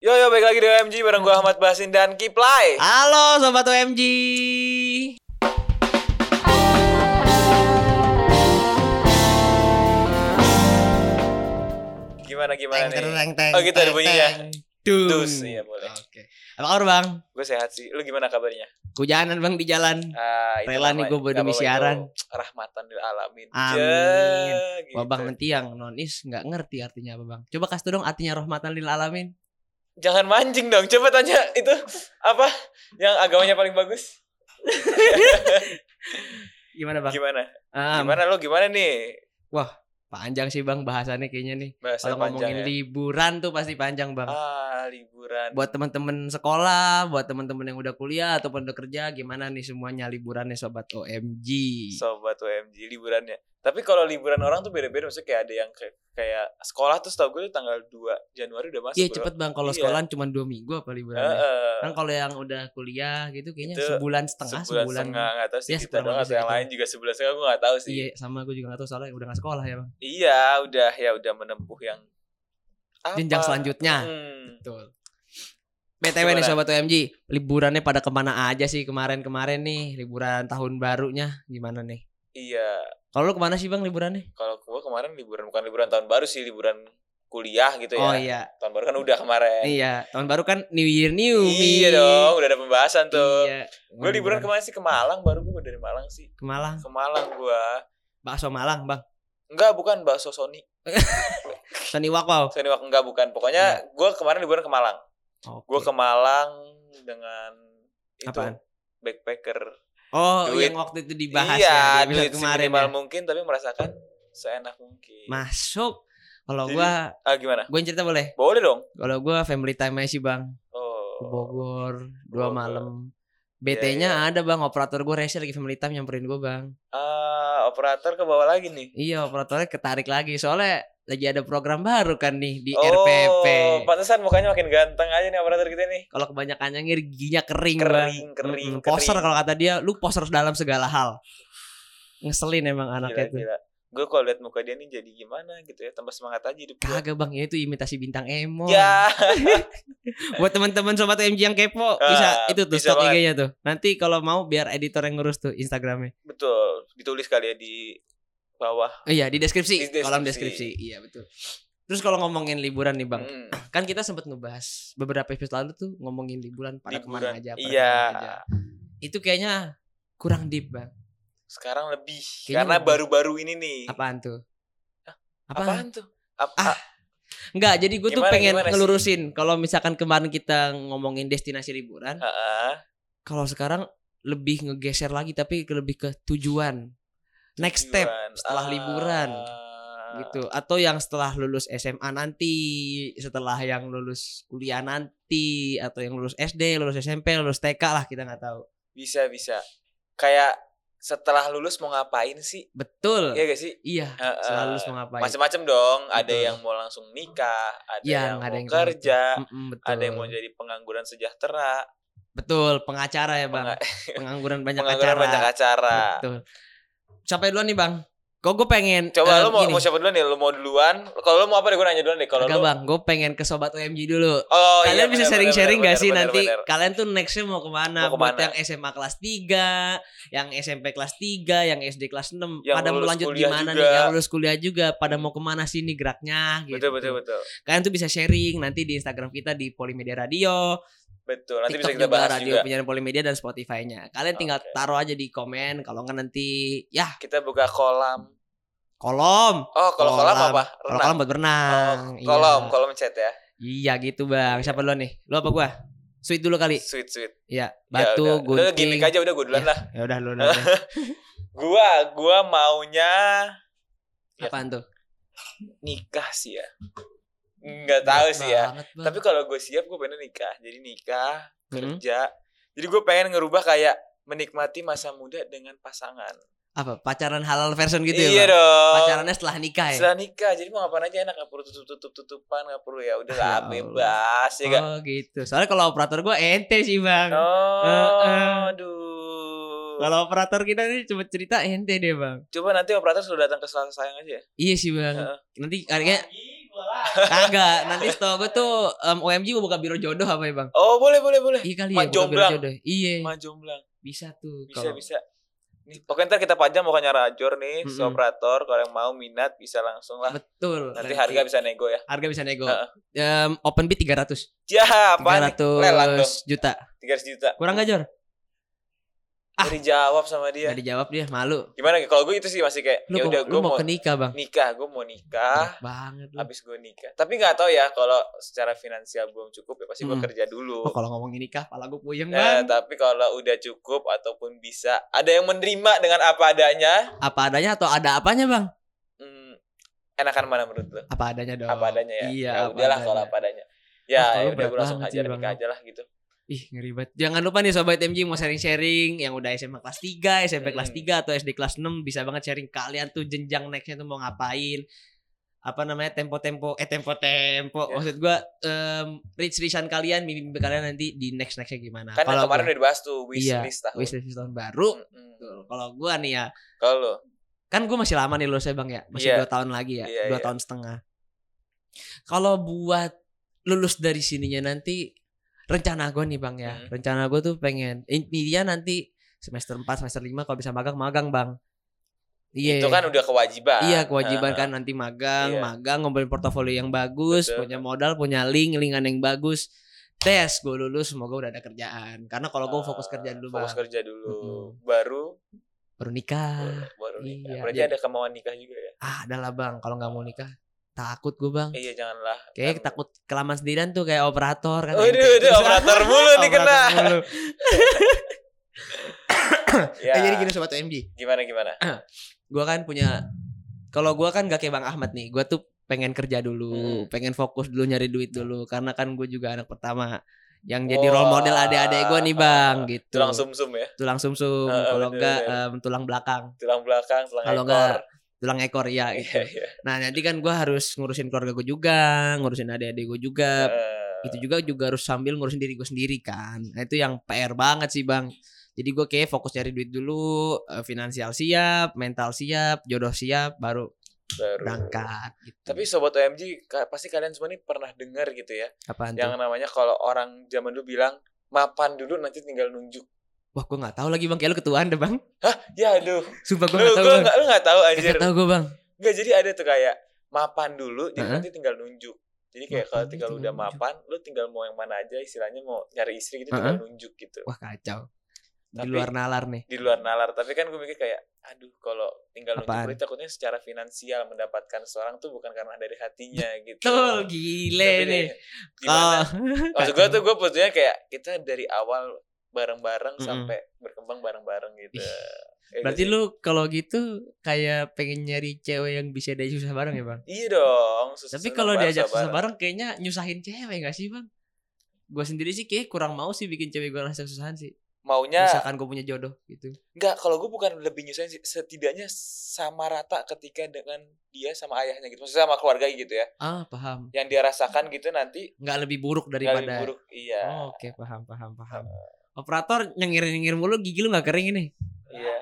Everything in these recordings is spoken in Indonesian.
Yo yo balik lagi di OMG bareng gue Ahmad Basin dan Kiplay. Halo sobat OMG. Gimana gimana Teng, nih? teng, teng, Oh, gitu ada bunyinya. Dung. Dus, iya, boleh. Oke. Apa kabar bang? Gue sehat sih. Lu gimana kabarnya? Hujanan bang di jalan. Ah, Rela nih namanya- gua buat nggak demi apa-apa, siaran. Rahmatan lil alamin. Amin. Gitu. Babang mentiang nonis nggak ngerti artinya apa bang? Coba kasih dong artinya rahmatan lil alamin. Jangan mancing dong. Coba tanya itu apa yang agamanya paling bagus? Gimana bang? Gimana? Ah, Gimana lu gimana nih? panjang sih bang bahasannya kayaknya nih. Bahasa Kalau panjang ngomongin ya. liburan tuh pasti panjang bang. Ah, liburan. Buat teman-teman sekolah, buat teman-teman yang udah kuliah ataupun udah kerja, gimana nih semuanya liburannya sobat OMG? Sobat OMG liburannya. Tapi kalau liburan orang tuh beda-beda maksudnya kayak ada yang kayak, kayak sekolah tuh setahu gue tanggal 2 Januari udah masuk. Iya cepet bang. Kalau Iya. sekolahan cuma dua minggu apa liburannya? Heeh. Kan kalau yang udah kuliah gitu kayaknya Itu sebulan setengah, sebulan, sebulan. setengah nggak tahu sih Ya, kita doang atau yang lain juga sebulan setengah gue nggak tahu sih. Iya, sama gue juga gak tahu soalnya udah gak sekolah ya bang. Iya, udah ya udah menempuh yang apa? Jenjang selanjutnya. Hmm. Betul. BTW nih sobat OMG, liburannya pada ke mana aja sih kemarin-kemarin nih liburan tahun barunya gimana nih? Iya, Kalau lu ke mana sih bang liburannya? kalau gue kemarin liburan bukan liburan tahun baru sih, liburan kuliah gitu ya. Oh iya, Tahun baru kan udah kemarin. iya tahun baru kan New Year New Me. Iya dong, udah ada pembahasan tuh. Iya. Gue liburan ke mana sih ke Malang, baru gue dari Malang sih. ke Malang, Ke Malang gue. bakso Malang bang. Enggak, bukan bakso Sony. Sony Wow. Sony Wak enggak bukan. Pokoknya gue kemarin liburan ke Malang. Oke. Gue ke Malang dengan itu Apaan? backpacker. Oh duit. yang waktu itu dibahas iya, ya episode duit kemarin seminimal ya. mungkin tapi merasakan seenak mungkin. Masuk. Kalau gua, Ah gimana? gue cerita boleh. Boleh dong. Kalau gua family time aja sih bang. Ke Oh. Bogor dua Bogor. malam. Iya, BT-nya ada bang, operator gue rese lagi family time nyamperin gue bang. Ah, operator ke bawah lagi nih. Iya operatornya ketarik lagi soalnya lagi ada program baru kan nih di oh, RPP. pantesan mukanya makin ganteng aja nih operator kita nih. Kalau kebanyakan nyengir giginya kering, bang. Kering, kering, Mm-mm, Poser kalau kata dia, lu poser dalam segala hal. Ngeselin emang anaknya Gila, tuh. gila. Gue kalau liat muka dia nih jadi gimana gitu ya, tambah semangat aja hidup. Kagak bang, itu imitasi bintang emo. Ya. Buat teman-teman sobat MG yang kepo Ah, bisa itu tuh bisa stok. IG-nya tuh. Nanti kalau mau biar editor yang ngurus tuh Instagramnya. Betul, ditulis kali ya di bawah. Oh iya di deskripsi, Di kolom deskripsi. deskripsi. Iya betul. Terus kalau ngomongin liburan nih bang, Mm, kan kita sempat ngebahas beberapa episode lalu tuh ngomongin liburan pada liburan. ke mana aja. pada Iya. ke mana aja. Itu kayaknya kurang deep bang. Sekarang lebih Kayaknya karena baru-baru ini nih. Apaan tuh? Hah? Apaan? Apaan tuh? Ap- Ah, Enggak, jadi gue tuh pengen gimana ngelurusin. Kalau misalkan kemarin kita ngomongin destinasi liburan, ah, ah, kalau sekarang lebih ngegeser lagi tapi ke lebih ke tujuan. Next step tujuan. setelah Ah, liburan gitu atau yang setelah lulus SMA nanti, setelah yang lulus kuliah nanti atau yang lulus SD, lulus SMP, lulus TK lah kita nggak tahu. Bisa bisa. Kayak setelah lulus mau ngapain sih? Betul. Iya gak sih? Iya, ah. setelah lulus mau ngapain? Macem-macem dong. Ada Betul. yang mau langsung nikah, ada Iya, yang ada mau yang kerja, betul. ada yang mau jadi pengangguran sejahtera, Betul, pengacara ya, Bang. penga- Pengangguran banyak pengangguran acara. banyak acara. Betul. Sampai duluan nih, Bang. Kok gue pengen Coba eh, lu mau, gini. mau siapa duluan nih? Lu mau duluan? Kalau lu mau apa deh gue nanya duluan deh. Kalau lu bang, gue pengen ke sobat OMG dulu. Oh iya, kalian bisa bener, sharing-sharing bener, gak sih bener, nanti bener. kalian tuh nextnya mau ke mana? Mau Buat ke mana? yang SMA kelas 3, yang SMP kelas 3, yang SD kelas 6 Yang Pada mau lanjut gimana juga. nih? Yang lulus kuliah juga Pada mau ke mana sih nih geraknya gitu. Betul betul betul. Kalian tuh bisa sharing nanti di Instagram kita di Polimedia Radio Betul. Nanti TikTok bisa kita juga bahas Radio juga. Penyiaran Polimedia dan Spotify-nya Kalian tinggal Oke. taruh aja di komen Kalau nggak nanti ya Kita buka kolam. kolom Oh, kalau kolam apa? Kalau Renang. kolom buat berenang Oh, kolom, Iya. kolom chat ya. Iya gitu bang Siapa duluan nih? Lu apa gua? Sweet dulu kali Sweet sweet. Iya, Ya batu, udah. Udah gunting. gimmick aja udah gue duluan Ya. lah. Ya udah lu duluan. Gua gua maunya Ya. Apaan tuh? nikah sih ya. Enggak tahu sih ya. Banget, Bang. Tapi kalau gue siap gue pengen nikah. Jadi nikah, Hmm. kerja. Jadi gue pengen ngerubah kayak menikmati masa muda dengan pasangan. apa? Pacaran halal version gitu iya ya, Bang? dong. Pacarannya setelah nikah ya? Setelah nikah, jadi mau ngapain aja enak gak perlu tutup tutup tutupan gak perlu ya udah Ya lah bebas ya kan. Oh gitu. Soalnya kalau operator gua ente sih, Bang. Oh, Heeh. aduh. Kalau operator kita nih cuma cerita ente deh, Bang. Coba nanti operator sudah datang ke Selasa sayang aja ya. Iya sih, Bang. Heeh. Nanti kayaknya Kagak, nanti setau gue tuh um, OMG mau buka biro jodoh apa ya bang? Oh, boleh boleh boleh. Iya kali ya buka biro jomblang. jodoh. Iya, Mah jomblang. bisa tuh. Bisa kalau- bisa. Nih, pokoknya ntar kita pajang mukanya Rajor nih, si Mm-mm. operator kalau yang mau minat bisa langsung lah. Betul. Nanti harga bisa nego ya. harga bisa nego. Heeh. Em, open bid 300. Ya, apa nih? Lelang dong. 300 juta. 300 juta. Kurang gak Jor? Ah. Gak dijawab sama dia. Gak dijawab dia, malu. Gimana kalau gue itu sih masih kayak Lu, ya udah lu gue mau mau ke nikah bang? nikah, gue mau nikah. Berat banget lu. Habis gue nikah. Tapi nggak tahu ya kalau secara finansial belum cukup ya pasti gue Hmm. kerja dulu. Oh, kalau ngomongin nikah, pala gue puyeng Eh, bang. tapi kalau udah cukup ataupun bisa ada yang menerima dengan apa adanya, Apa adanya atau ada apanya bang? hmm, enakan mana menurut lo? Apa adanya dong. Apa adanya ya? Iya. Ya apa udahlah kalau apa adanya. Ya, ya udah gue langsung hajar nikah aja lah gitu. Ih ngeri banget. Jangan lupa nih sobat MG mau sharing-sharing yang udah SMA kelas 3, SMP kelas Hmm. 3 atau SD kelas 6 bisa banget sharing kalian tuh jenjang nextnya tuh mau ngapain. Apa namanya tempo-tempo eh tempo-tempo. Ya. Maksud gua em reach-reachan kalian mimpi-mimpi kalian nanti di next-nextnya gimana. Kan yang kemarin gua- udah dibahas tuh iya, wishlist tahun. wishlist tahun baru. Mm-mm. Tuh, Kalau gua nih ya, Kalau kan gue masih lama nih lulus ya bang ya masih Iya. dua tahun lagi ya Iya, dua iya. tahun setengah kalau buat lulus dari sininya nanti rencana gue nih bang ya Hmm. rencana gue tuh pengen ini dia nanti semester 4 semester 5 kalau bisa magang magang bang iya Itu kan udah kewajiban. Iya kewajiban Heeh. kan nanti magang, Iya. magang ngumpulin portofolio yang bagus, Betul. punya modal, punya link, linkan yang bagus. Tes gue lulus, semoga udah ada kerjaan. Karena kalau gue fokus kerja dulu Fokus bang, kerja dulu. Mm-mm. Baru baru nikah. baru nikah. iya, Berarti jadi- ada kemauan nikah juga ya? Ah, adalah bang, kalau nggak mau nikah takut gue bang. Iya janganlah. Kayak Kan- takut kelamaan sendirian tuh kayak operator kan. Waduh, ente. waduh, Terus- operator mulu nih kena. Ya. Eh, jadi gini sobat MG, Gimana gimana? gue kan punya kalau gue kan gak kayak Bang Ahmad nih, gue tuh pengen kerja dulu, Hmm. pengen fokus dulu nyari duit dulu karena kan gue juga anak pertama yang jadi Wah. role model adik-adik gue nih bang gitu Tulang sumsum ya. tulang sumsum Heeh, kalau bener, enggak em, tulang belakang Tulang belakang, tulang kalau enggak tulang ekor ya gitu. iya. nah nanti kan gue harus ngurusin keluarga gue juga ngurusin adik-adik gue juga Eh, itu juga juga harus sambil ngurusin diri gue sendiri kan nah, itu yang PR banget sih bang jadi gue kayak fokus cari duit dulu eh, finansial siap mental siap jodoh siap baru baru. berangkat gitu. Tapi sobat OMG pasti kalian semua nih pernah dengar gitu ya. apaan Yang tuh? namanya kalau orang zaman dulu bilang mapan dulu nanti tinggal nunjuk. Wah gue gak tahu lagi bang Kayak lu ketuaan deh bang Ya aduh. Sumpah gue Lu gak tahu gua bang nggak lu nggak tahu anjir. Gak tahu gue bang Enggak jadi ada tuh kayak mapan dulu jadi Heeh. nanti tinggal nunjuk. Jadi kayak kalau tinggal udah nunjuk. mapan, lu tinggal mau yang mana aja istilahnya mau nyari istri gitu tinggal nunjuk gitu. Wah kacau Di Tapi- luar nalar nih Di luar nalar, tapi kan gue mikir kayak aduh kalau tinggal nunjuk Apaan? berarti takutnya secara finansial mendapatkan seorang tuh bukan karena dari hatinya gitu. Betul gile Tapi nih Gimana? Oh, Maksud gue tuh gue putusnya kayak kita dari awal bareng-bareng Mm-mm. sampai berkembang bareng-bareng gitu. Ya Berarti gitu lu kalau gitu Kayak pengen nyari cewek yang bisa dia susah bareng ya bang Iya dong. susah- Tapi kalau bareng, diajak susah susah bareng Kayaknya nyusahin cewek gak sih bang Gue sendiri sih kayak kurang mau sih bikin cewek gue ngerasa kesusahan sih Maunya Misalkan gue punya jodoh gitu Enggak, kalau gue bukan lebih nyusahin sih. Setidaknya sama rata ketika dengan dia sama ayahnya gitu. Maksudnya sama keluarga gitu ya. Ah paham Yang dia rasakan gitu nanti nggak lebih buruk daripada lebih buruk. Iya. Oh, Oke paham paham paham Operator nyengir-nyengir mulu gigi lu gak kering ini Iya.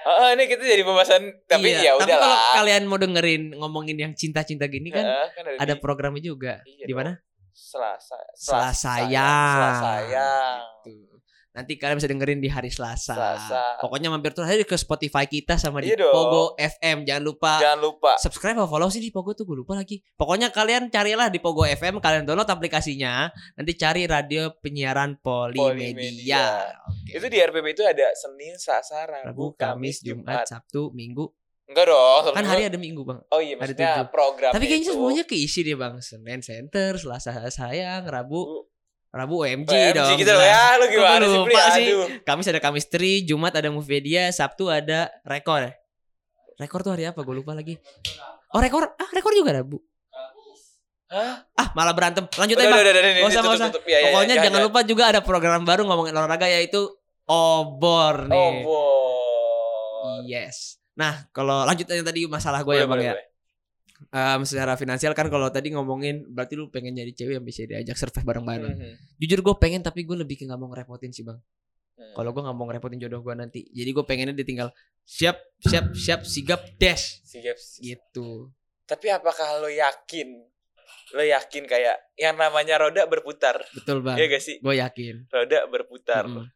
Ah, ah, ini kita jadi pembahasan tapi Iya, ya Tapi udah kalau lah. kalian mau dengerin ngomongin yang cinta-cinta gini kan Heeh, kan ada di programnya juga. Iya di mana? Selasa. Selasayang. Selasayang. Gitu. Nanti kalian bisa dengerin di hari Selasa. Selasa. Pokoknya mampir terus aja ke Spotify kita sama di Iya dong. Pogo FM. Jangan lupa Jangan lupa. subscribe atau follow sih di Pogo tuh gue lupa lagi. Pokoknya kalian carilah di Pogo FM, kalian download aplikasinya, nanti cari radio penyiaran Polimedia. Polimedia. Oke. Itu di RPP itu ada Senin, Selasa, Rabu, Rabu, Kamis, Jumat, Jumat. Sabtu, Minggu. Enggak dong. Kan hari ada Minggu, Bang. Oh iya, maksudnya tujuh. program Tapi kayaknya itu. semuanya keisi deh, Bang. Senin Center, Selasa sayang, Rabu Rabu OMG, OMG dong. gitu loh jelas. ya, lu gimana sih, lupa Pri? sih? Kamis ada Kamis Tri, Jumat ada Movedia, Sabtu ada Rekor. ya? Rekor tuh hari apa? Gue lupa lagi. Oh Rekor, ah Rekor juga ada bu. Hah? Ah malah berantem. Lanjut aja bang. Nggak usah, nggak usah. tutup. Ya, ya, Pokoknya ya, jangan ya. lupa juga ada program baru ngomongin olahraga yaitu obor Oh, nih. bor. Yes. Nah kalau lanjut aja tadi masalah gue ya bang boleh, ya. Em, secara finansial kan kalau tadi ngomongin berarti lu pengen nyari cewek yang bisa diajak survive bareng-bareng. Mhm. Jujur gue pengen tapi gue lebih ke nggak mau ngerepotin sih bang. Hmm. Kalau gue nggak mau ngerepotin jodoh gue nanti. Jadi gue pengennya dia tinggal siap siap siap sigap dash Sigap, sigap. gitu. Tapi apakah lo yakin? Lo yakin kayak yang namanya roda berputar? Betul bang. Iya gak sih? Gue yakin. Roda berputar. Mm-mm.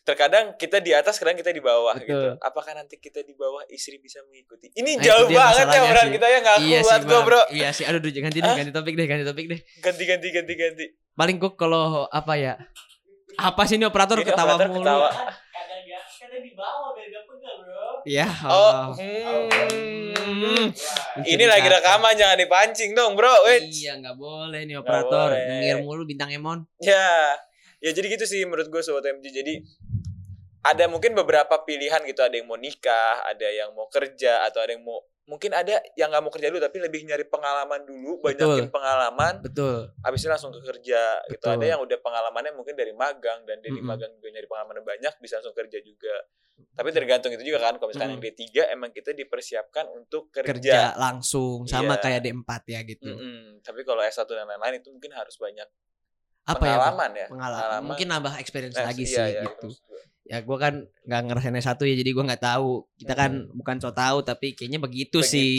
Terkadang kita di atas, kadang kita di bawah Betul. gitu. Apakah nanti kita di bawah istri bisa mengikuti? Ini Nah, jauh banget ya obrolan sih. kita ya nggak Iya kuat sih gue bro. Iya sih. Aduh, aduh, ganti deh, ganti topik deh, ganti topik deh. Ganti ganti ganti ganti. Paling gue kalau apa ya? Apa sih ini operator Ini ketawa operator mulu? ketawa. Kadang di bawah biar gak pegal bro. Iya. Oh, Oh. hmm. Bisa ini lagi rekaman jangan dipancing dong bro. Wait. Iya nggak boleh nih operator boleh. ngir mulu bintang Emon. Ya, ya jadi gitu sih menurut gue sobat MG. Jadi ada mungkin beberapa pilihan gitu. Ada yang mau nikah, ada yang mau kerja, atau ada yang mau mungkin ada yang nggak mau kerja dulu tapi lebih nyari pengalaman dulu, banyakin Betul. pengalaman, Betul. habis itu langsung ke kerja gitu. Betul. Ada yang udah pengalamannya mungkin dari magang dan dari Mm-mm. magang juga nyari pengalaman banyak bisa langsung kerja juga. Tapi tergantung itu juga kan. Kalau misalkan yang D3 emang kita dipersiapkan untuk kerja. Kerja langsung sama Iya. kayak D4 ya gitu. Mm-mm. Tapi kalau S1 dan lain-lain itu mungkin harus banyak Apa ya? Pengalaman ya. Pengalaman. Mungkin nambah experience Eh, lagi iya, sih iya, gitu. Ya gue kan nggak ngerasain S1 ya jadi gue nggak tahu. Kita kan bukan so tahu tapi kayaknya begitu, Begitu sih.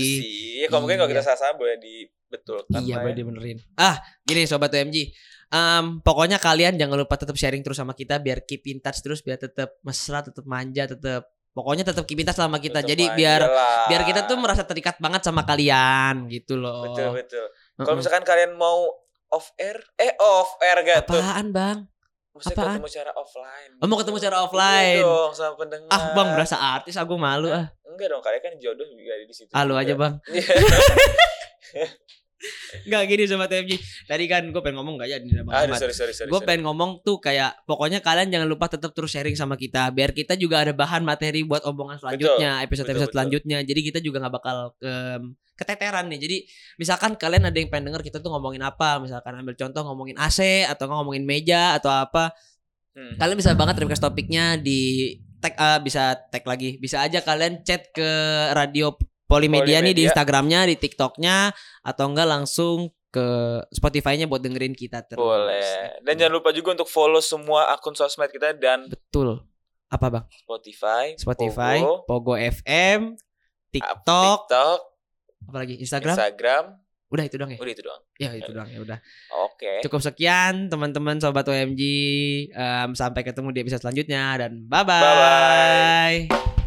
Ya kalau mungkin kalau kita Iya. salah-salah boleh dibetulkan. Iya boleh ya. dibenerin. Ah gini sobat OMG. Em, pokoknya kalian jangan lupa tetap sharing terus sama kita biar keep in touch terus biar tetap mesra, tetap manja, tetap pokoknya tetap keep in touch sama kita. Tetep Jadi biar lah. biar kita tuh merasa terikat banget sama kalian gitu loh. betul betul. Kalau misalkan kalian mau off air, eh off air gak tuh? Apaan bang? Maksudnya apaan? ketemu secara offline. Oh, mau ketemu secara Iya offline? dong sama pendengar. Ah bang berasa artis aku malu ah. Enggak dong, kalian kan jodoh juga ada di situ. Ah lu aja bang. Iya. Nggak gini sobat OMG. Tadi kan gue pengen ngomong gak jadi nih bang Aduh, sorry sorry sorry. Gue pengen ngomong tuh kayak pokoknya kalian jangan lupa tetap terus sharing sama kita biar kita juga ada bahan materi buat omongan selanjutnya episode betul, episode betul. selanjutnya jadi kita juga nggak bakal em, keteteran nih jadi misalkan kalian ada yang pengen denger kita tuh ngomongin apa misalkan ambil contoh ngomongin AC atau ngomongin meja atau apa Hmm. kalian bisa banget request topiknya di tag ah, bisa tag lagi bisa aja kalian chat ke radio Polimedia, nih di. Instagramnya di TikToknya atau enggak langsung ke Spotify-nya buat dengerin kita terus Boleh. Dan jangan lupa juga untuk follow semua akun sosmed kita dan Betul. Apa bang? Spotify, Spotify, Pogo, Pogo, FM, TikTok, TikTok, apalagi Instagram. Instagram. Udah itu dong ya. Udah itu doang. Ya itu doang ya udah. Oke. Cukup sekian teman-teman sobat OMG. Em, sampai ketemu di episode selanjutnya dan bye Bye-bye. bye.